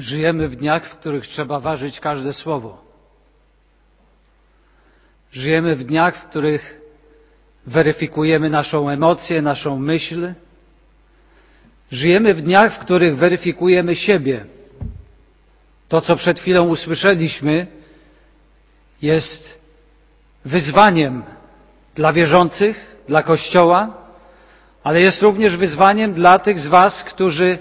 Żyjemy w dniach, w których trzeba ważyć każde słowo. Żyjemy w dniach, w których weryfikujemy naszą emocję, naszą myśl. Żyjemy w dniach, w których weryfikujemy siebie. To, co przed chwilą usłyszeliśmy, jest wyzwaniem dla wierzących, dla Kościoła, ale jest również wyzwaniem dla tych z Was, którzy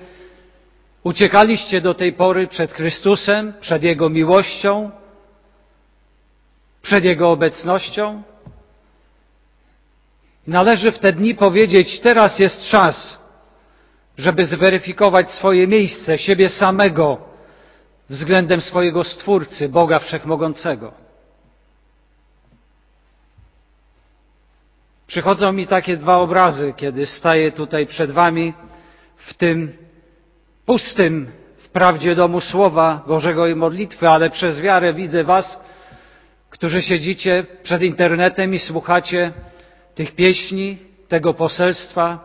uciekaliście do tej pory przed Chrystusem, przed Jego miłością, przed Jego obecnością. Należy w te dni powiedzieć, teraz jest czas, żeby zweryfikować swoje miejsce, siebie samego względem swojego Stwórcy, Boga Wszechmogącego. Przychodzą mi takie dwa obrazy, kiedy staję tutaj przed Wami w tym pustym wprawdzie domu Słowa Bożego i modlitwy, ale przez wiarę widzę Was, którzy siedzicie przed internetem i słuchacie tych pieśni, tego poselstwa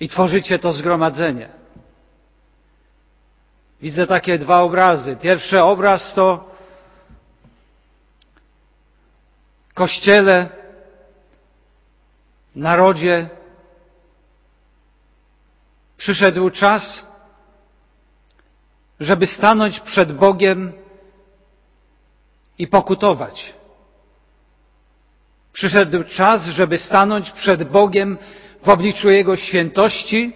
i tworzycie to zgromadzenie. Widzę takie dwa obrazy. Pierwszy obraz to kościele, narodzie. Przyszedł czas, żeby stanąć przed Bogiem i pokutować. Przyszedł czas, żeby stanąć przed Bogiem w obliczu Jego świętości,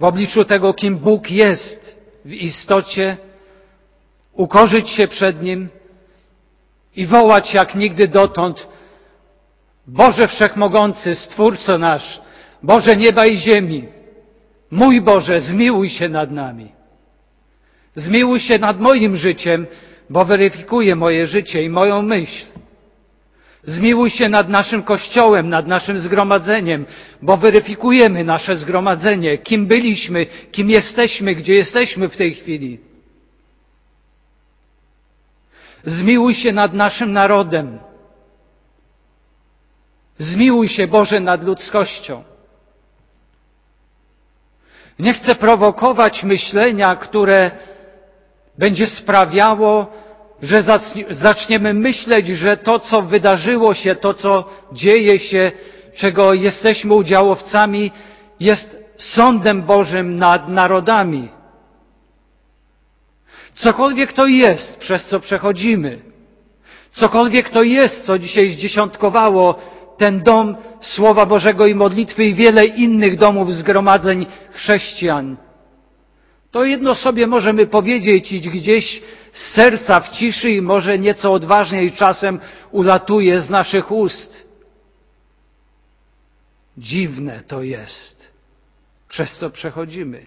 w obliczu tego, kim Bóg jest w istocie, ukorzyć się przed Nim i wołać jak nigdy dotąd Boże Wszechmogący, Stwórco nasz, Boże nieba i ziemi, mój Boże, zmiłuj się nad nami. Zmiłuj się nad moim życiem, bo weryfikuje moje życie i moją myśl. Zmiłuj się nad naszym Kościołem, nad naszym zgromadzeniem, bo weryfikujemy nasze zgromadzenie, kim byliśmy, kim jesteśmy, gdzie jesteśmy w tej chwili. Zmiłuj się nad naszym narodem. Zmiłuj się, Boże, nad ludzkością. Nie chcę prowokować myślenia, które będzie sprawiało, że zaczniemy myśleć, że to, co wydarzyło się, to, co dzieje się, czego jesteśmy udziałowcami, jest sądem Bożym nad narodami. Cokolwiek to jest, przez co przechodzimy, cokolwiek to jest, co dzisiaj zdziesiątkowało ten dom Słowa Bożego i modlitwy i wiele innych domów zgromadzeń chrześcijan. To jedno sobie możemy powiedzieć i gdzieś z serca w ciszy i może nieco odważniej czasem ulatuje z naszych ust. Dziwne to jest, przez co przechodzimy.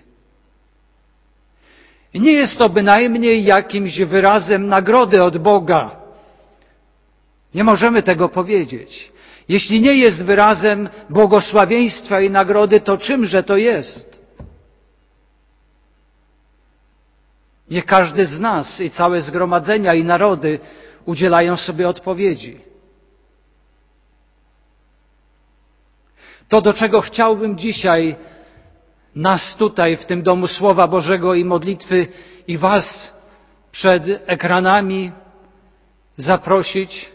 Nie jest to bynajmniej jakimś wyrazem nagrody od Boga. Nie możemy tego powiedzieć. Jeśli nie jest wyrazem błogosławieństwa i nagrody, to czymże to jest? Nie każdy z nas i całe zgromadzenia i narody udzielają sobie odpowiedzi. To, do czego chciałbym dzisiaj nas tutaj, w tym domu Słowa Bożego i modlitwy i Was przed ekranami zaprosić,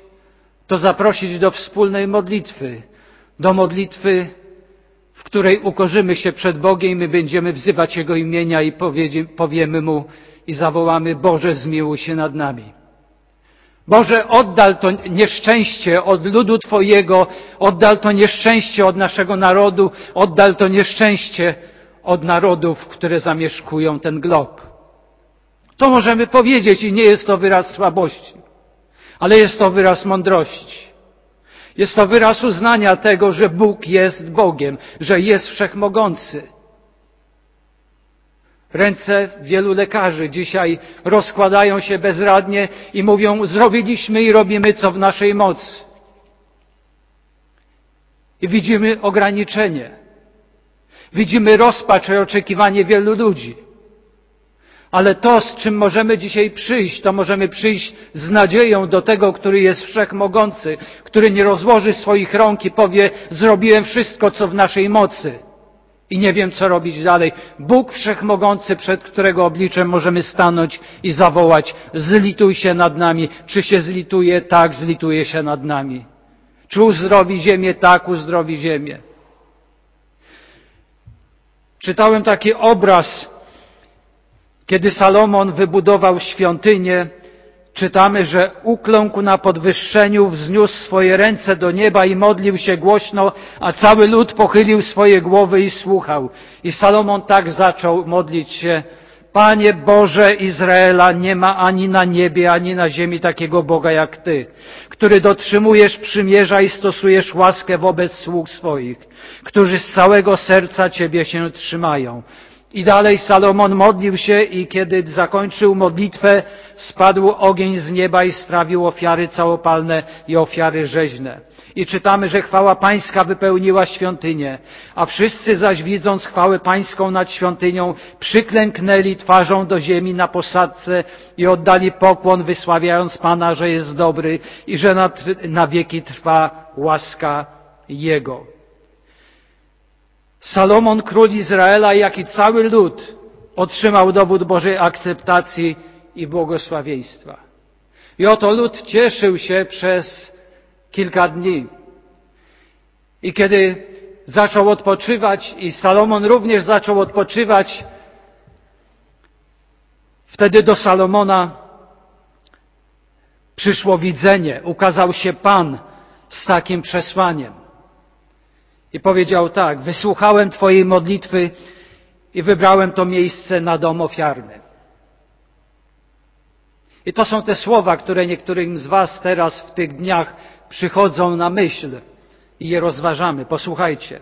to zaprosić do wspólnej modlitwy, do modlitwy, w której ukorzymy się przed Bogiem i my będziemy wzywać Jego imienia i powiemy Mu i zawołamy Boże zmiłuj się nad nami. Boże, oddal to nieszczęście od ludu Twojego, oddal to nieszczęście od naszego narodu, oddal to nieszczęście od narodów, które zamieszkują ten glob. To możemy powiedzieć i nie jest to wyraz słabości ale jest to wyraz mądrości. Jest to wyraz uznania tego, że Bóg jest Bogiem, że jest wszechmogący. Ręce wielu lekarzy dzisiaj rozkładają się bezradnie i mówią, zrobiliśmy i robimy co w naszej mocy. I widzimy ograniczenie. Widzimy rozpacz i oczekiwanie wielu ludzi. Ale to, z czym możemy dzisiaj przyjść, to możemy przyjść z nadzieją do tego, który jest wszechmogący, który nie rozłoży swoich rąk i powie, zrobiłem wszystko, co w naszej mocy. I nie wiem, co robić dalej. Bóg Wszechmogący, przed którego obliczem możemy stanąć i zawołać, zlituj się nad nami. Czy się zlituje? Tak, zlituje się nad nami. Czy uzdrowi ziemię? Tak, uzdrowi ziemię. Czytałem taki obraz, kiedy Salomon wybudował świątynię, czytamy, że ukląkł na podwyższeniu, wzniósł swoje ręce do nieba i modlił się głośno, a cały lud pochylił swoje głowy i słuchał. I Salomon tak zaczął modlić się, Panie Boże Izraela, nie ma ani na niebie, ani na ziemi takiego Boga jak Ty, który dotrzymujesz przymierza i stosujesz łaskę wobec sług swoich, którzy z całego serca Ciebie się trzymają. I dalej Salomon modlił się i kiedy zakończył modlitwę, spadł ogień z nieba i strawił ofiary całopalne i ofiary rzeźne. I czytamy, że chwała pańska wypełniła świątynię, a wszyscy zaś widząc chwałę pańską nad świątynią, przyklęknęli twarzą do ziemi na posadce i oddali pokłon, wysławiając Pana, że jest dobry i że na, na wieki trwa łaska Jego. Salomon, król Izraela, jak i cały lud otrzymał dowód Bożej akceptacji i błogosławieństwa. I oto lud cieszył się przez kilka dni. I kiedy zaczął odpoczywać i Salomon również zaczął odpoczywać, wtedy do Salomona przyszło widzenie, ukazał się Pan z takim przesłaniem. I powiedział tak, wysłuchałem Twojej modlitwy i wybrałem to miejsce na dom ofiarny. I to są te słowa, które niektórym z Was teraz w tych dniach przychodzą na myśl i je rozważamy. Posłuchajcie.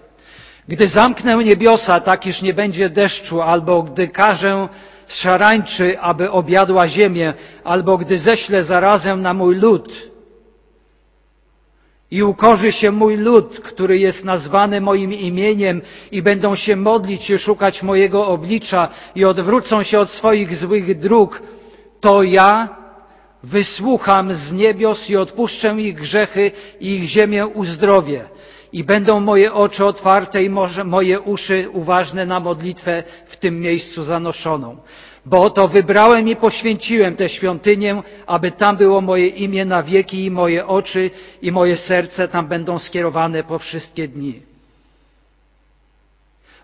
Gdy zamknę niebiosa, tak iż nie będzie deszczu, albo gdy każę szarańczy, aby objadła ziemię, albo gdy ześlę zarazę na mój lud, i ukorzy się mój lud, który jest nazwany moim imieniem i będą się modlić i szukać mojego oblicza i odwrócą się od swoich złych dróg, to ja wysłucham z niebios i odpuszczę ich grzechy i ich ziemię uzdrowię. I będą moje oczy otwarte i moje uszy uważne na modlitwę w tym miejscu zanoszoną. Bo oto wybrałem i poświęciłem tę świątynię, aby tam było moje imię na wieki i moje oczy i moje serce tam będą skierowane po wszystkie dni.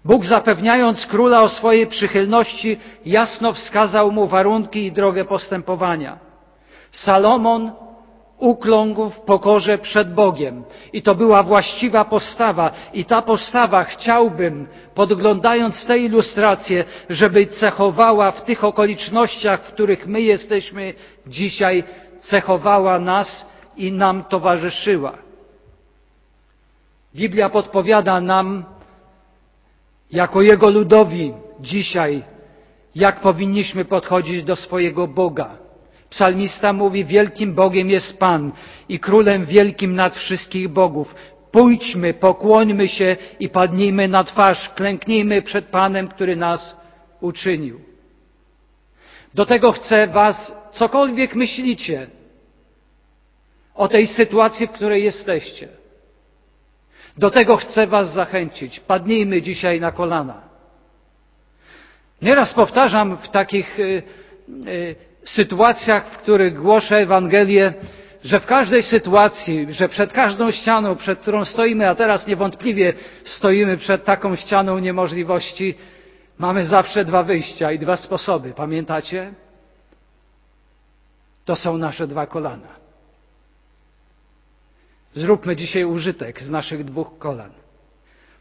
Bóg zapewniając króla o swojej przychylności, jasno wskazał mu warunki i drogę postępowania. Salomon ukląkł w pokorze przed Bogiem. I to była właściwa postawa. I ta postawa chciałbym, podglądając tę ilustrację, żeby cechowała w tych okolicznościach, w których my jesteśmy dzisiaj, cechowała nas i nam towarzyszyła. Biblia podpowiada nam, jako Jego ludowi dzisiaj, jak powinniśmy podchodzić do swojego Boga. Psalmista mówi, wielkim Bogiem jest Pan i królem wielkim nad wszystkich bogów. Pójdźmy, pokłońmy się i padnijmy na twarz, klęknijmy przed Panem, który nas uczynił. Do tego chcę Was, cokolwiek myślicie o tej sytuacji, w której jesteście. Do tego chcę Was zachęcić. Padnijmy dzisiaj na kolana. Nieraz powtarzam w takich y, y, sytuacjach, w których głoszę Ewangelię, że w każdej sytuacji, że przed każdą ścianą, przed którą stoimy, a teraz niewątpliwie stoimy przed taką ścianą niemożliwości, mamy zawsze dwa wyjścia i dwa sposoby. Pamiętacie? To są nasze dwa kolana. Zróbmy dzisiaj użytek z naszych dwóch kolan.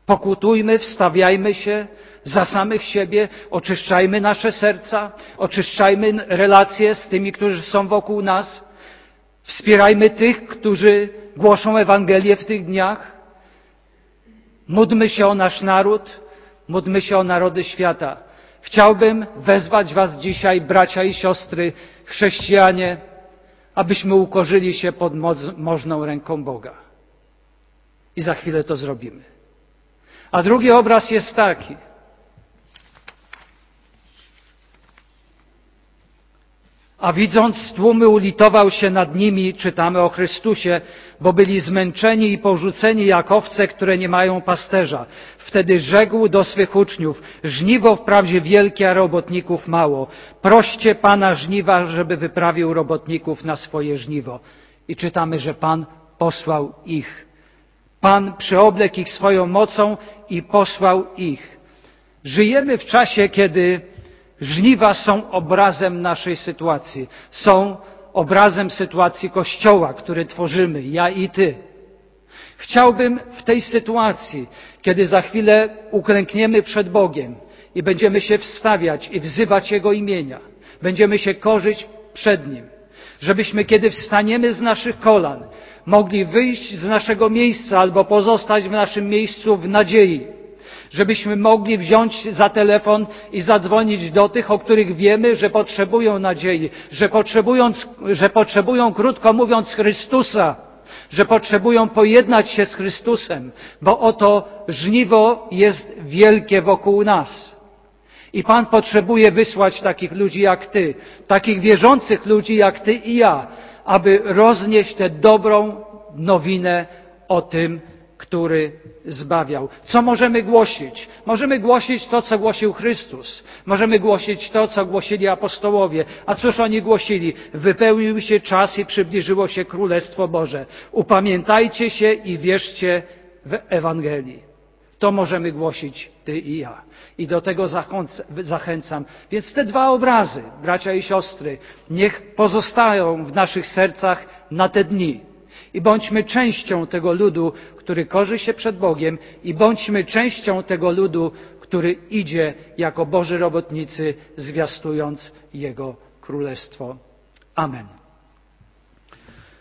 Pokutujmy, wstawiajmy się za samych siebie, oczyszczajmy nasze serca, oczyszczajmy relacje z tymi, którzy są wokół nas, wspierajmy tych, którzy głoszą Ewangelię w tych dniach. Módlmy się o nasz naród, módlmy się o narody świata. Chciałbym wezwać Was dzisiaj, bracia i siostry, chrześcijanie, abyśmy ukorzyli się pod możną ręką Boga. I za chwilę to zrobimy. A drugi obraz jest taki. A widząc tłumy ulitował się nad nimi, czytamy o Chrystusie, bo byli zmęczeni i porzuceni jak owce, które nie mają pasterza. Wtedy rzekł do swych uczniów, żniwo wprawdzie wielkie, a robotników mało. Proście Pana żniwa, żeby wyprawił robotników na swoje żniwo. I czytamy, że Pan posłał ich. Pan przeoblekł ich swoją mocą i posłał ich. Żyjemy w czasie, kiedy żniwa są obrazem naszej sytuacji, są obrazem sytuacji Kościoła, który tworzymy, ja i Ty. Chciałbym w tej sytuacji, kiedy za chwilę uklękniemy przed Bogiem i będziemy się wstawiać i wzywać Jego imienia, będziemy się korzyć przed Nim, żebyśmy, kiedy wstaniemy z naszych kolan, mogli wyjść z naszego miejsca albo pozostać w naszym miejscu w nadziei, żebyśmy mogli wziąć za telefon i zadzwonić do tych, o których wiemy, że potrzebują nadziei, że potrzebują, że potrzebują krótko mówiąc, Chrystusa, że potrzebują pojednać się z Chrystusem, bo oto żniwo jest wielkie wokół nas. I Pan potrzebuje wysłać takich ludzi jak Ty, takich wierzących ludzi jak Ty i ja, aby roznieść tę dobrą nowinę o tym, który zbawiał. Co możemy głosić? Możemy głosić to, co głosił Chrystus. Możemy głosić to, co głosili apostołowie. A cóż oni głosili? Wypełnił się czas i przybliżyło się Królestwo Boże. Upamiętajcie się i wierzcie w Ewangelii. To możemy głosić Ty i ja. I do tego zachęcam. Więc te dwa obrazy, bracia i siostry, niech pozostają w naszych sercach na te dni. I bądźmy częścią tego ludu, który korzy się przed Bogiem, i bądźmy częścią tego ludu, który idzie jako Boży robotnicy, zwiastując Jego Królestwo. Amen.